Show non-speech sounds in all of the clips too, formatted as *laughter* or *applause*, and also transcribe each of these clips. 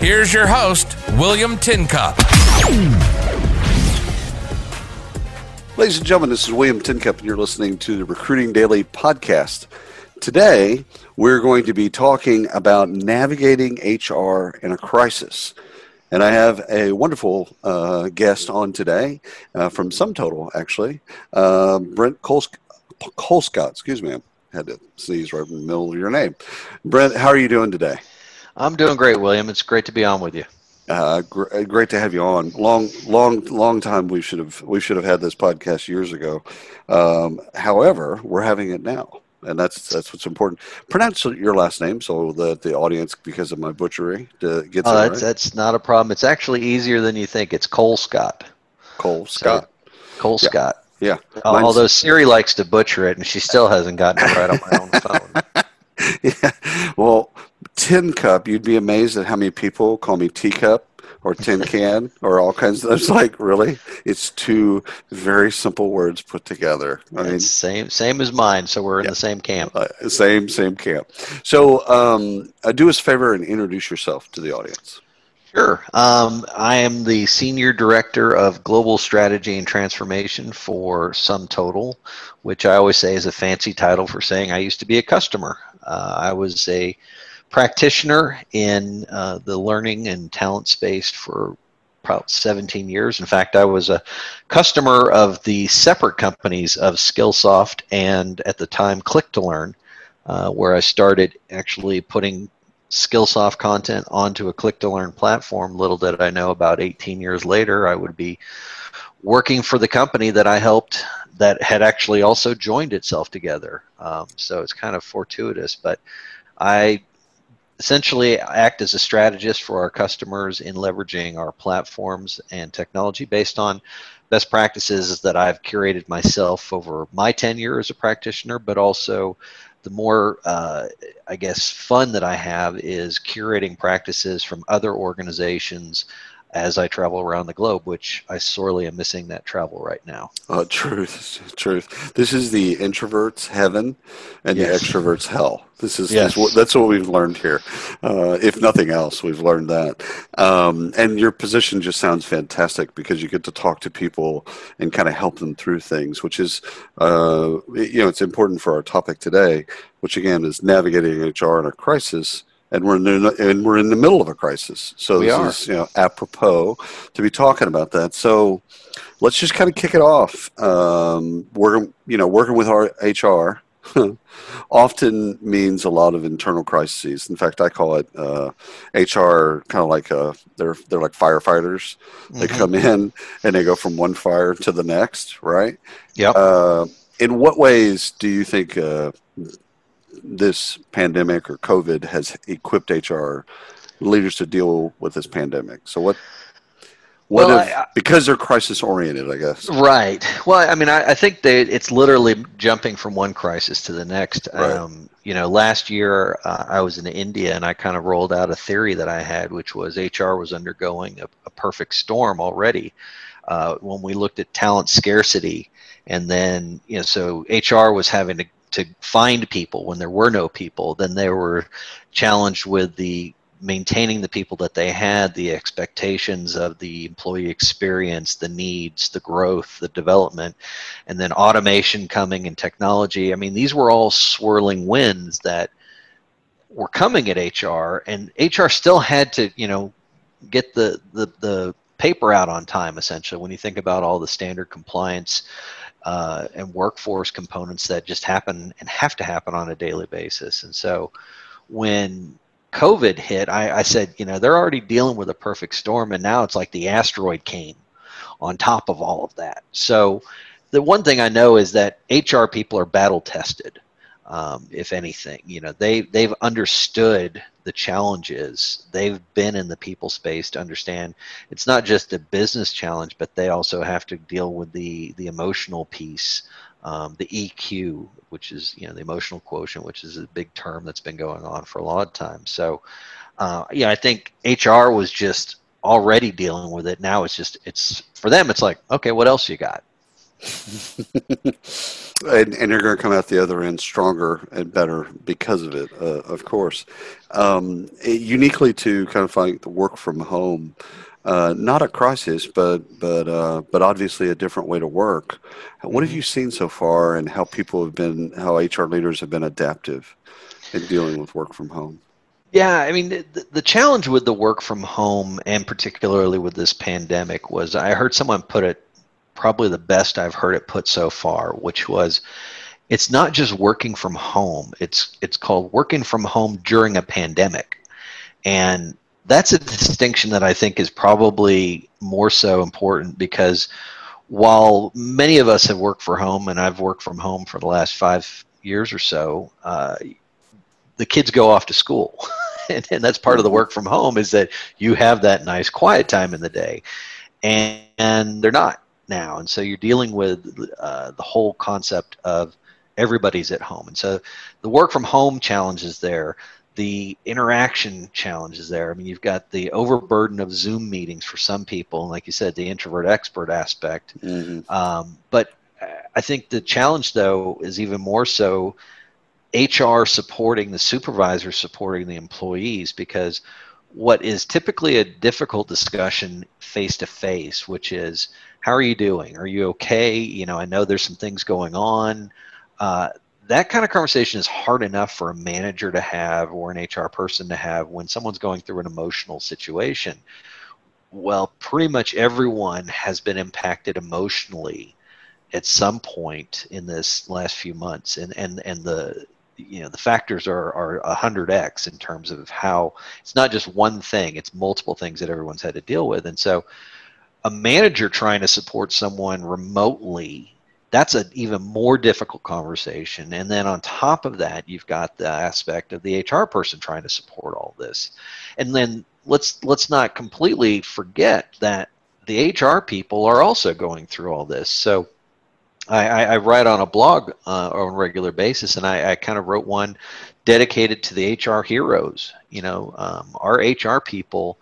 Here's your host, William Tincup. Ladies and gentlemen, this is William Tincup, and you're listening to the Recruiting Daily podcast. Today, we're going to be talking about navigating HR in a crisis. And I have a wonderful uh, guest on today uh, from SumTotal, actually, uh, Brent Colescott. Colescott, excuse me, I had to sneeze right in the middle of your name. Brent, how are you doing today? I'm doing great, William. It's great to be on with you. Uh, gr- uh, great to have you on. Long, long, long time. We should have we should have had this podcast years ago. Um, however, we're having it now, and that's that's what's important. Pronounce your last name so that the audience, because of my butchery, uh, gets oh, that's right. that's not a problem. It's actually easier than you think. It's Cole Scott. Cole Scott. Cole Yeah. Scott. Yeah. Uh, although Siri likes to butcher it, and she still hasn't gotten it right on my own *laughs* phone. *laughs* yeah. Well, tin cup. You'd be amazed at how many people call me teacup or tin *laughs* can or all kinds of. It's *laughs* like really, it's two very simple words put together. I mean, same same as mine, so we're in the same camp. uh, same same camp. So, um, uh, do us a favor and introduce yourself to the audience. Sure. Um, I am the Senior Director of Global Strategy and Transformation for SumTotal, which I always say is a fancy title for saying I used to be a customer. Uh, I was a practitioner in uh, the learning and talent space for about 17 years. In fact, I was a customer of the separate companies of Skillsoft and at the time Click to Learn, uh, where I started actually putting Skillsoft content onto a click to learn platform. Little did I know about 18 years later, I would be working for the company that I helped that had actually also joined itself together. Um, so it's kind of fortuitous, but I essentially act as a strategist for our customers in leveraging our platforms and technology based on best practices that I've curated myself over my tenure as a practitioner, but also the more uh, I guess fun that I have is curating practices from other organizations as I travel around the globe, which I sorely am missing that travel right now. Uh, truth, truth. This is the introverts' heaven and Yes. the extroverts' hell. This is, Yes. this that's what we've learned here. Uh, if nothing else, we've learned that. Um, and your position just sounds fantastic because you get to talk to people and kind of help them through things, which is, uh, you know, it's important for our topic today, which again is navigating HR in a crisis. And we're in the, and we're in the middle of a crisis, so We this are. is you know apropos to be talking about that. So, let's just kind of kick it off. Um, working, you know, working with our HR *laughs* often means a lot of internal crises. In fact, I call it uh, HR kind of like uh they're they're like firefighters. They Mhm. come in and they go from one fire to the next, right? Yeah. Uh, in what ways do you think uh, this pandemic or COVID has equipped HR leaders to deal with this pandemic? So what? What Well, if, I- because they're crisis oriented, I guess. Right. Well, I mean, I, I think they, it's literally jumping from one crisis to the next. Right. Um, you know, last year uh, I was in India and I kind of rolled out a theory that I had, which was HR was undergoing a, a perfect storm already. Uh, when we looked at talent scarcity, and then you know, so HR was having to to find people when there were no people. Then they were challenged with the maintaining the people that they had, the expectations of the employee experience, the needs, the growth, the development, and then automation coming and technology. I mean, these were all swirling winds that were coming at HR, and HR still had to, you know, get the the, the paper out on time. Essentially, when you think about all the standard compliance uh, and workforce components that just happen and have to happen on a daily basis, and so when COVID hit, I, I said, you know, they're already dealing with a perfect storm, and now it's like the asteroid came on top of all of that. So, the one thing I know is that HR people are battle tested. Um, if anything. You know, they they've understood the challenges. They've been in the people space to understand it's not just a business challenge, but they also have to deal with the the emotional piece, um, the EQ, which is you know the emotional quotient, which is a big term that's been going on for a lot of time. So, uh, yeah, I think HR was just already dealing with it. Now it's just it's for them. It's like okay, what else you got? *laughs* and, and you're going to come out the other end stronger and better because of it, uh, of course. Um, uniquely to kind of find the work from home, uh, not a crisis, but but uh, but obviously a different way to work. What have mm-hmm. you seen so far, and how people have been, how HR leaders have been adaptive in dealing with work from home? Yeah, I mean, the, the challenge with the work from home, and particularly with this pandemic, was I heard someone put it probably the best I've heard it put so far, which was it's not just working from home. It's it's called working from home during a pandemic. And that's a distinction that I think is probably more so important because while many of us have worked from home, and I've worked from home for the last five years or so, uh, the kids go off to school. *laughs* and, and, that's part of the work from home is that you have that nice quiet time in the day. And, and they're not now. And so you're dealing with uh, the whole concept of everybody's at home. And so the work from home challenge is there. The interaction challenge is there. I mean, you've got the overburden of Zoom meetings for some people, and like you said, the introvert expert aspect. Mm-hmm. Um, but I think the challenge, though, is even more so HR supporting the supervisor, supporting the employees, because what is typically a difficult discussion face to face, which is how are you doing? Are you okay? You know, I know there's some things going on. Uh, that kind of conversation is hard enough for a manager to have or an HR person to have when someone's going through an emotional situation. Well, pretty much everyone has been impacted emotionally at some point in this last few months, and and and the you know the factors are are a hundred x in terms of how it's not just one thing; it's multiple things that everyone's had to deal with, and so a manager trying to support someone remotely that's an even more difficult conversation. And then on top of that you've got the aspect of the hr person trying to support all this. And then let's let's not completely forget that the hr people are also going through all this. So i, I, I write on a blog uh, on a regular basis and I, I, kind of wrote one dedicated to the hr heroes you know um, our hr people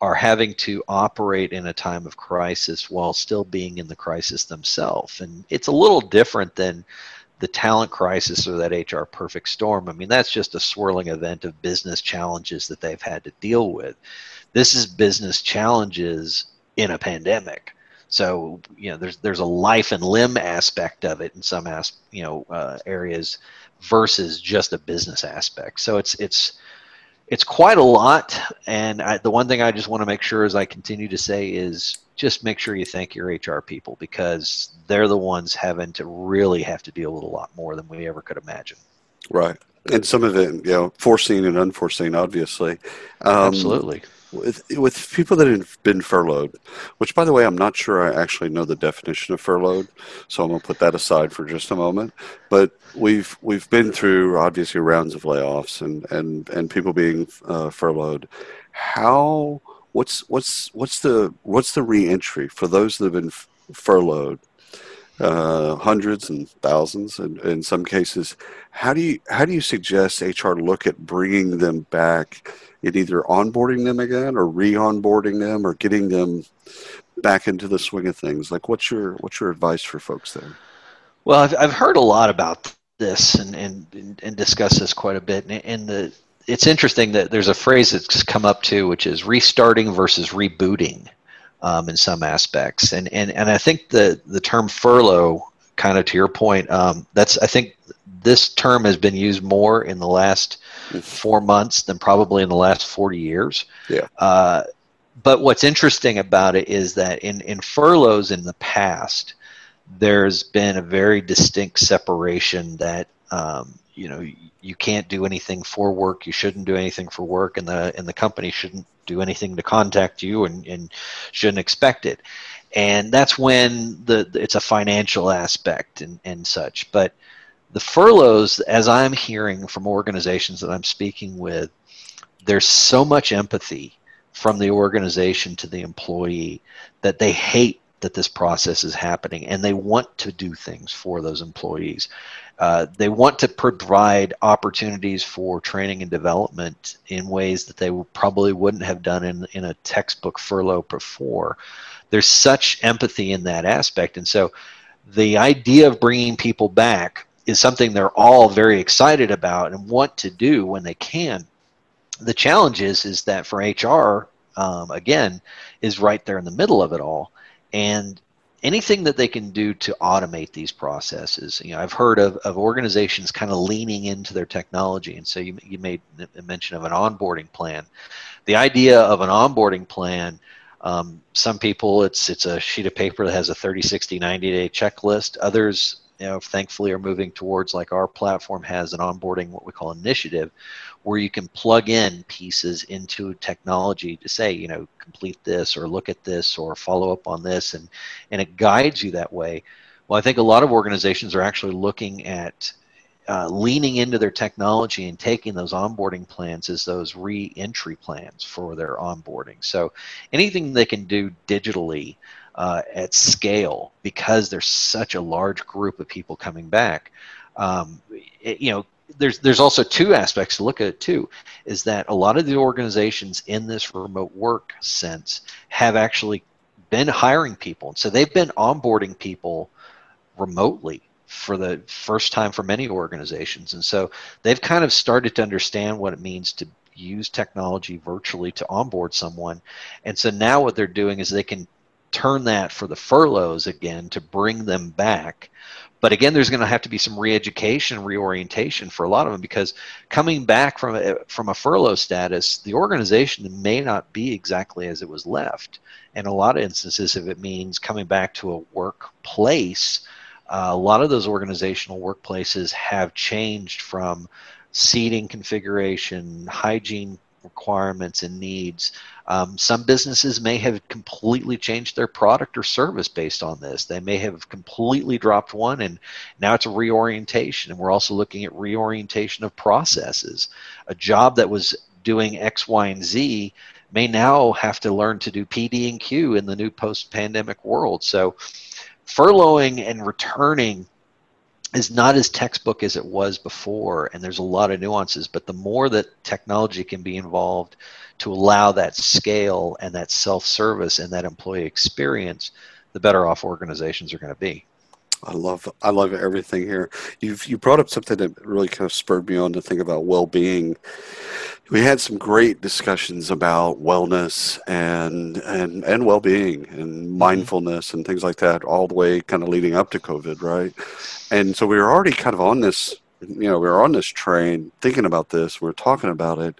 are having to operate in a time of crisis while still being in the crisis themselves. And it's a little different than the talent crisis or that HR perfect storm. I mean, that's just a swirling event of business challenges that they've had to deal with. This is business challenges in a pandemic. So you know, there's there's a life and limb aspect of it in some as you know uh, areas versus just a business aspect. So it's it's it's quite a lot. And I, the one thing I just want to make sure is I continue to say is just make sure you thank your HR people because they're the ones having to really have to deal with a lot more than we ever could imagine. Right. And some of it, you know, foreseen and unforeseen, obviously. Um, Absolutely with with people that have been furloughed, which by the way, I'm not sure I actually know the definition of furloughed, so I'm gonna put that aside for just a moment. But we've we've been through obviously rounds of layoffs and and and people being uh, furloughed. How what's what's what's the what's the reentry for those that have been furloughed? Uh, hundreds and thousands, and in some cases, how do you how do you suggest HR look at bringing them back? in either onboarding them again or re-onboarding them or getting them back into the swing of things? Like what's your what's your advice for folks there? Well i've, I've heard a lot about this and and and discussed this quite a bit. And, and the it's interesting that there's a phrase that's come up too which is restarting versus rebooting um, in some aspects and and and i think the the term furlough kind of to your point um, that's i think this term has been used more in the last four months than probably in the last 40 years. Yeah. Uh, but what's interesting about it is that in, in furloughs in the past, there's been a very distinct separation that um, you know you can't do anything for work, you shouldn't do anything for work, and the and the company shouldn't do anything to contact you and, and shouldn't expect it. And that's when the it's a financial aspect and, and such. But The furloughs, as I'm hearing from organizations that I'm speaking with, there's so much empathy from the organization to the employee that they hate that this process is happening and they want to do things for those employees. Uh, they want to provide opportunities for training and development in ways that they probably wouldn't have done in, in a textbook furlough before. There's such empathy in that aspect. And so the idea of bringing people back is something they're all very excited about and want to do when they can. The challenge is, is that for HR, um, again, is right there in the middle of it all. And anything that they can do to automate these processes. You know, I've heard of, of organizations kind of leaning into their technology. And so you, you made a mention of an onboarding plan. The idea of an onboarding plan um, some people, it's it's a sheet of paper that has a 30, 60, 90 day checklist. Others, you know, thankfully are moving towards like our platform has an onboarding what we call initiative, where you can plug in pieces into technology to say, you know, complete this or look at this or follow up on this, and and it guides you that way. Well, I think a lot of organizations are actually looking at uh, leaning into their technology and taking those onboarding plans as those re-entry plans for their onboarding. So anything they can do digitally uh, at scale because there's such a large group of people coming back. Um, it, you know, there's there's also two aspects to look at it too. Is that a lot of the organizations in this remote work sense have actually been hiring people, and so they've been onboarding people remotely for the first time for many organizations. And so they've kind of started to understand what it means to use technology virtually to onboard someone. And so now what they're doing is they can turn that for the furloughs again to bring them back. But again, there's going to have to be some re-education, reorientation for a lot of them because coming back from a, from a furlough status, the organization may not be exactly as it was left. And a lot of instances, if it means coming back to a workplace uh, a lot of those organizational workplaces have changed from seating configuration, hygiene requirements and needs. Um, some businesses may have completely changed their product or service based on this. They may have completely dropped one and now it's a reorientation. And we're also looking at reorientation of processes. A job that was doing X, Y, and Z may now have to learn to do PD and Q in the new post pandemic world. So furloughing and returning is not as textbook as it was before and there's a lot of nuances but the more that technology can be involved to allow that scale and that self-service and that employee experience the better off organizations are going to be I love I love everything here. You've you brought up something that really kind of spurred me on to think about well-being. We had some great discussions about wellness and and and well-being and mm-hmm. mindfulness and things like that all the way kind of leading up to COVID, right? And so we were already kind of on this, you know, we were on this train thinking about this, we are talking about it.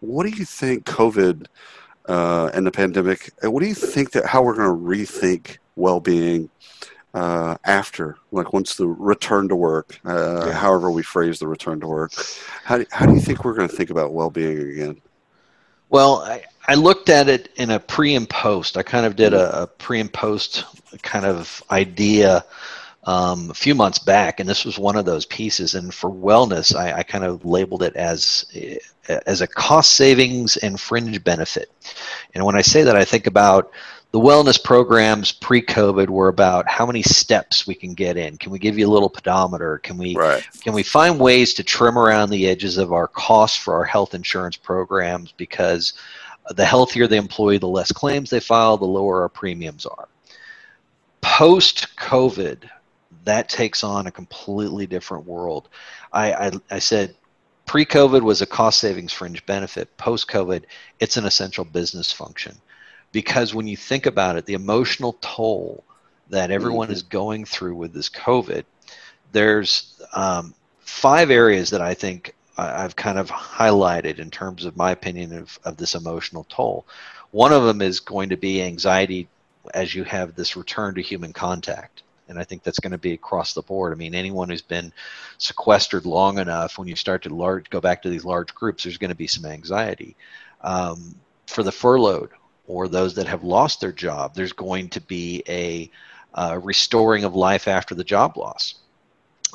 What do you think COVID uh, and the pandemic, what do you think that how we're going to rethink well-being uh, after, like once the return to work, uh, yeah. however we phrase the return to work. How do, how do you think we're going to think about well being again? Well, I, I looked at it in a pre and post. I kind of did a, a pre and post kind of idea um, a few months back, and this was one of those pieces. And for wellness, I, I kind of labeled it as as a cost savings and fringe benefit. And when I say that, I think about the wellness programs pre-COVID were about how many steps we can get in. Can we give you a little pedometer? Can we right. can we find ways to trim around the edges of our costs for our health insurance programs? Because the healthier the employee, the less claims they file, the lower our premiums are. Post COVID, that takes on a completely different world. I, I, I said pre-COVID was a cost savings fringe benefit. Post COVID, it's an essential business function because when you think about it, the emotional toll that everyone mm-hmm. is going through with this COVID, there's um, five areas that I think I've kind of highlighted in terms of my opinion of, of this emotional toll. One of them is going to be anxiety as you have this return to human contact. And I think that's going to be across the board. I mean, anyone who's been sequestered long enough, when you start to large, go back to these large groups, there's going to be some anxiety. Um, for the furloughed, or those that have lost their job, there's going to be a uh, restoring of life after the job loss.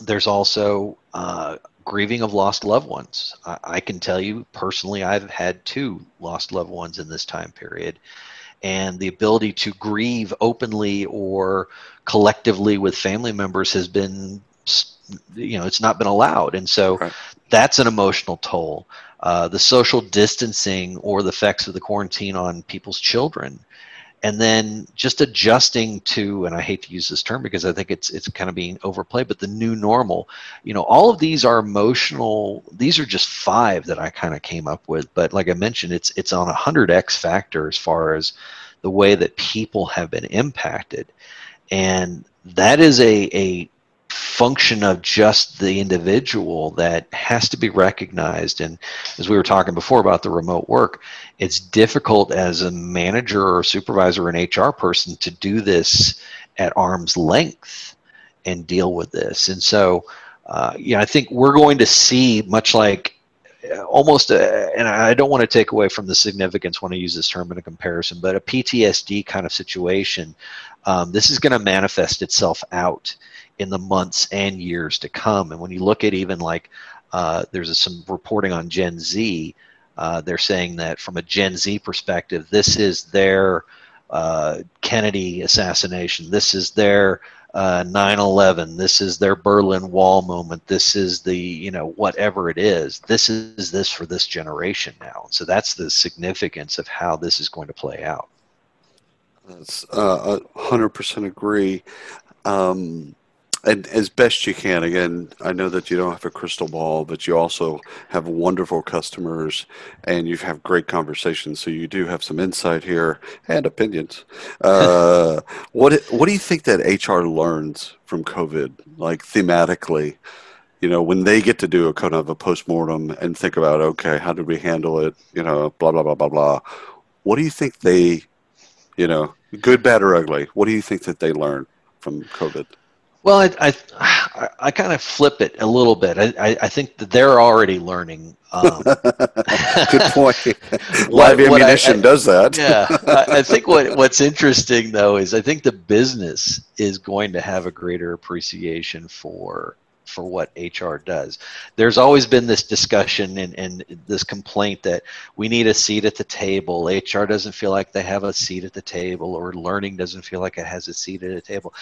there's also uh, grieving of lost loved ones. I, I, can tell you personally, I've had two lost loved ones in this time period. And the ability to grieve openly or collectively with family members has been, you know, it's not been allowed. And so right. that's an emotional toll. Uh, the social distancing or the effects of the quarantine on people's children. And then just adjusting to and i hate to use this term because i think it's it's kind of being overplayed but the new normal. You know all of these are emotional these are just five that i kind of came up with but like i mentioned it's it's on a 100x factor as far as the way that people have been impacted. And that is a a function of just the individual that has to be recognized. And as we were talking before about the remote work, it's difficult as a manager or supervisor or an HR person to do this at arm's length and deal with this. And so, uh, yeah, I think we're going to see much like uh, almost a, and I don't want to take away from the significance when I use this term in a comparison, but a PTSD kind of situation. Um, this is going to manifest itself out in the months and years to come. And when you look at even like uh, there's some reporting on Gen Z, uh, they're saying that from a Gen Z perspective, this is their uh, Kennedy assassination. This is their uh, 9/11. This is their Berlin Wall moment. This is the you know whatever it is. This is this for this generation now. So that's the significance of how this is going to play out. That's uh, 100% agree. Um, and as best you can again i know that you don't have a crystal ball but you also have wonderful customers and you have great conversations. So you do have some insight here and opinions. *laughs* Uh, what what do you think that hr learns from covid like thematically? You know when they get to do a kind of a post-mortem and think about okay how did we handle it? You know blah blah blah blah blah. What do you think they you know good bad or ugly? What do you think that they learn from covid well, I, I, I, kind of flip it a little bit. I, I think that they're already learning. Um, *laughs* Good point. *laughs* Live what, ammunition I, does that. yeah, I, *laughs* think what what's interesting though is I think the business is going to have a greater appreciation for for what HR does. There's always been this discussion and, and this complaint that we need a seat at the table. HR doesn't feel like they have a seat at the table, or learning doesn't feel like it has a seat at the table.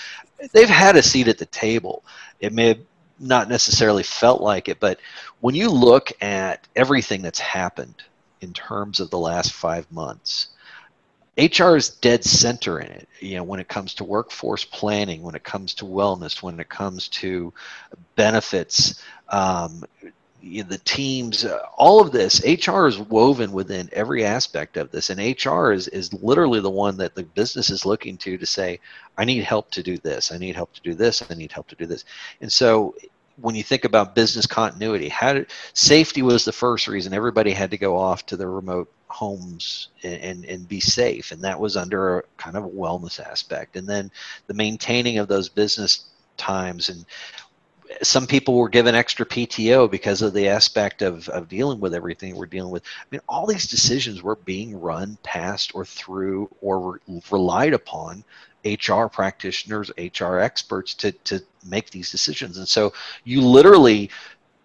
They've had a seat at the table. It may have not necessarily felt like it, but when you look at everything that's happened in terms of the last five months, HR is dead center in it. You know, when it comes to workforce planning, when it comes to wellness, when it comes to benefits, um, you know, the teams, uh, all of this, HR is woven within every aspect of this, and HR is is literally the one that the business is looking to to say, I need help to do this, I need help to do this, I need help to do this, and so when you think about business continuity, how did safety was the first reason everybody had to go off to their remote homes and, and, and be safe, and that was under a kind of wellness aspect, and then the maintaining of those business times and some people were given extra PTO because of the aspect of, of dealing with everything we're dealing with. I mean, all these decisions were being run past or through or re- relied upon HR practitioners, HR experts to, to make these decisions. And so you literally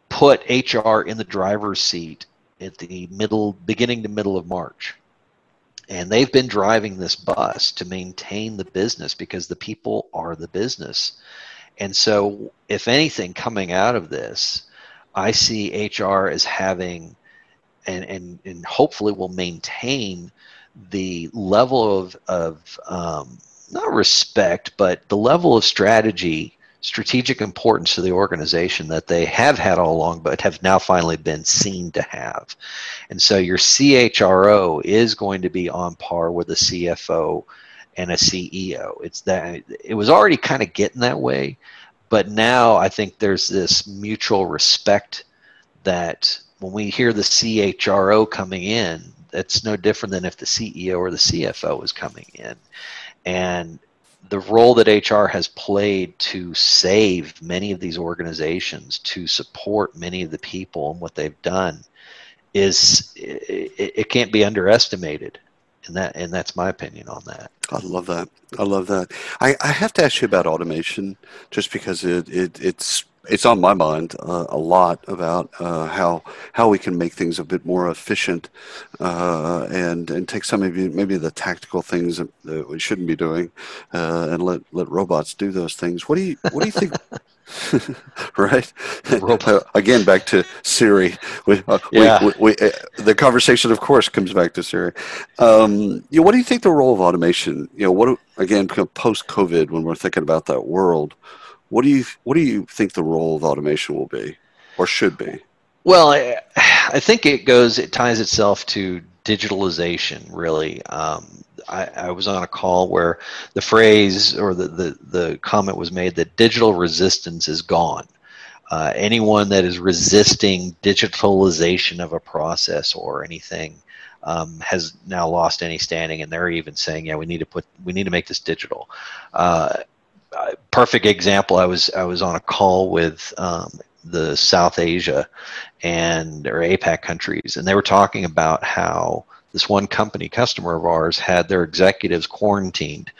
put HR in the driver's seat at the middle, beginning to middle of March. And they've been driving this bus to maintain the business because the people are the business. And so, if anything coming out of this, I see HR as having and, and, and hopefully will maintain the level of, of um, not respect, but the level of strategy, strategic importance to the organization that they have had all along, but have now finally been seen to have. And so your CHRO is going to be on par with a CFO and a CEO. It's that it was already kind of getting that way, but now I think there's this mutual respect that when we hear the CHRO coming in, that's no different than if the CEO or the CFO is coming in and the role that HR has played to save many of these organizations, to support many of the people and what they've done, is it, it can't be underestimated. And that and that's my opinion on that. I love that. I love that. I, I have to ask you about automation, just because it, it it's it's on my mind uh, a lot about uh, how how we can make things a bit more efficient uh, and and take some of maybe the tactical things that, that we shouldn't be doing uh, and let let robots do those things. What do you what do you think? *laughs* right? Uh, again, back to Siri. We, uh, yeah. we, we, uh, the conversation, of course, comes back to Siri. Um, you know, what do you think the role of automation? You know, what again post COVID when we're thinking about that world? What do you what do you think the role of automation will be, or should be? Well, I, I think it goes. It ties itself to digitalization. Really, um, I, I, was on a call where the phrase or the, the, the comment was made that digital resistance is gone. Uh, anyone that is resisting digitalization of a process or anything um, has now lost any standing, and they're even saying, "Yeah, we need to put we need to make this digital." Uh, perfect example. I was I was on a call with um, the South Asia and or APAC countries, and they were talking about how this one company customer of ours had their executives quarantined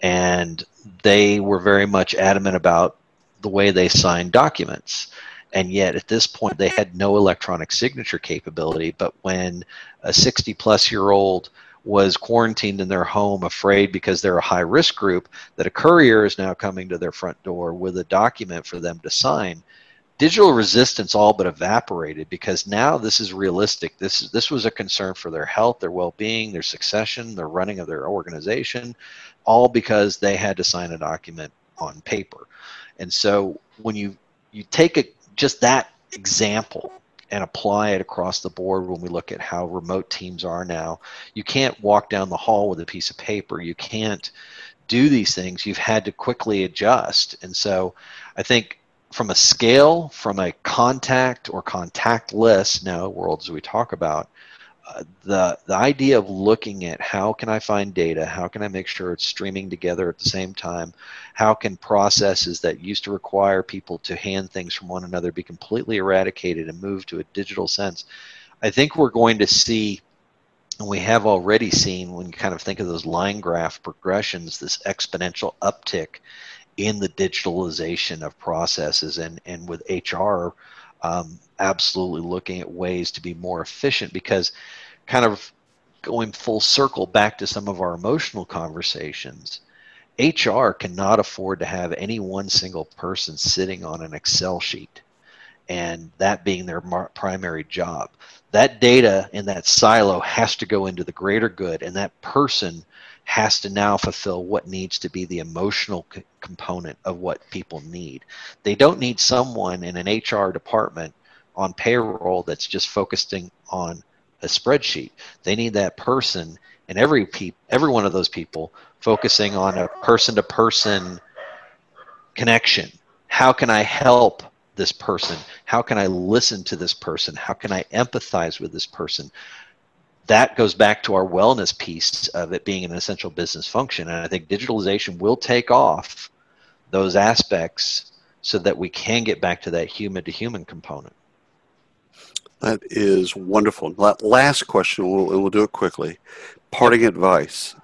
and they were very much adamant about the way they signed documents and yet at this point they had no electronic signature capability but when a 60 plus year old was quarantined in their home afraid because they're a high risk group that a courier is now coming to their front door with a document for them to sign digital resistance all but evaporated because now this is realistic. This this was a concern for their health, their well-being, their succession, their running of their organization, all because they had to sign a document on paper. And so when you you take a, just that example and apply it across the board when we look at how remote teams are now, you can't walk down the hall with a piece of paper. You can't do these things. You've had to quickly adjust. And so I think from a scale, from a contact or contactless now worlds we talk about, the the idea of looking at how can I find data, how can I make sure it's streaming together at the same time, how can processes that used to require people to hand things from one another be completely eradicated and move to a digital sense. I think we're going to see, and we have already seen when you kind of think of those line graph progressions, this exponential uptick in the digitalization of processes and, and with HR um, absolutely looking at ways to be more efficient because kind of going full circle back to some of our emotional conversations HR cannot afford to have any one single person sitting on an Excel sheet and that being their mar- primary job. That data in that silo has to go into the greater good, and that person has to now fulfill what needs to be the emotional component of what people need. They don't need someone in an HR department on payroll that's just focusing on a spreadsheet. They need that person and every pe- every one of those people focusing on a person to person connection. How can I help this person? How can I listen to this person? How can I empathize with this person? that goes back to our wellness piece of it being an essential business function. And I think digitalization will take off those aspects so that we can get back to that human to human component. That is wonderful. Last question, we'll, we'll do it quickly. Parting advice.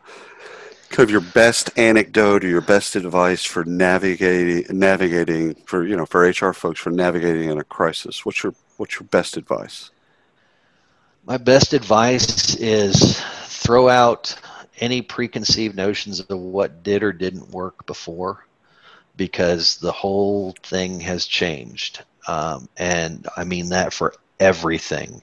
Kind of your best anecdote or your best advice for navigating, navigating for you know for HR folks for navigating in a crisis. What's your what's your best advice? My best advice is throw out any preconceived notions of what did or didn't work before because the whole thing has changed. Um, and I mean that for everything.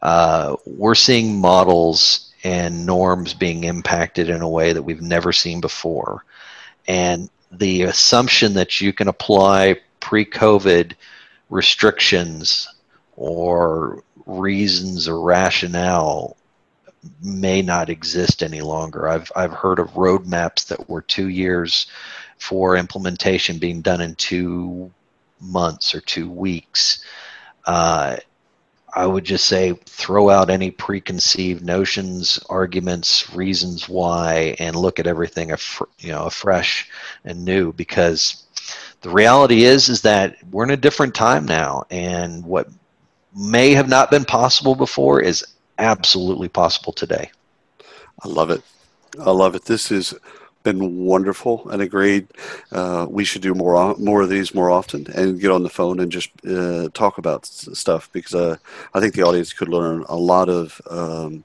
Uh, we're seeing models and norms being impacted in a way that we've never seen before. And the assumption that you can apply pre COVID restrictions or reasons or rationale may not exist any longer. I've I've heard of roadmaps that were two years for implementation being done in two months or two weeks. Uh, I would just say throw out any preconceived notions, arguments, reasons why, and look at everything af- you know afresh and new. Because the reality is is that we're in a different time now, and what may have not been possible before is absolutely possible today. I love it. I love it. This is been wonderful and agreed uh, we should do more more of these more often and get on the phone and just uh, talk about stuff because uh, I think the audience could learn a lot of um,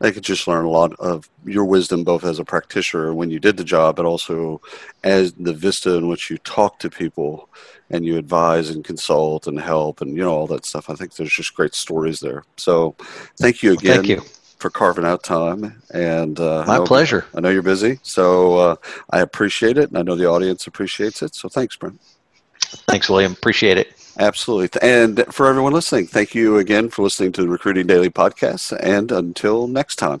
they could just learn a lot of your wisdom both as a practitioner when you did the job but also as the vista in which you talk to people and you advise and consult and help and you know all that stuff. I think there's just great stories there. So thank you again. Thank you for carving out time. And uh, my I know, pleasure. I know you're busy, so uh, I appreciate it, and I know the audience appreciates it. So thanks, Brent. Thanks, William. Appreciate it. Absolutely. And for everyone listening, thank you again for listening to the Recruiting Daily podcast. And until next time.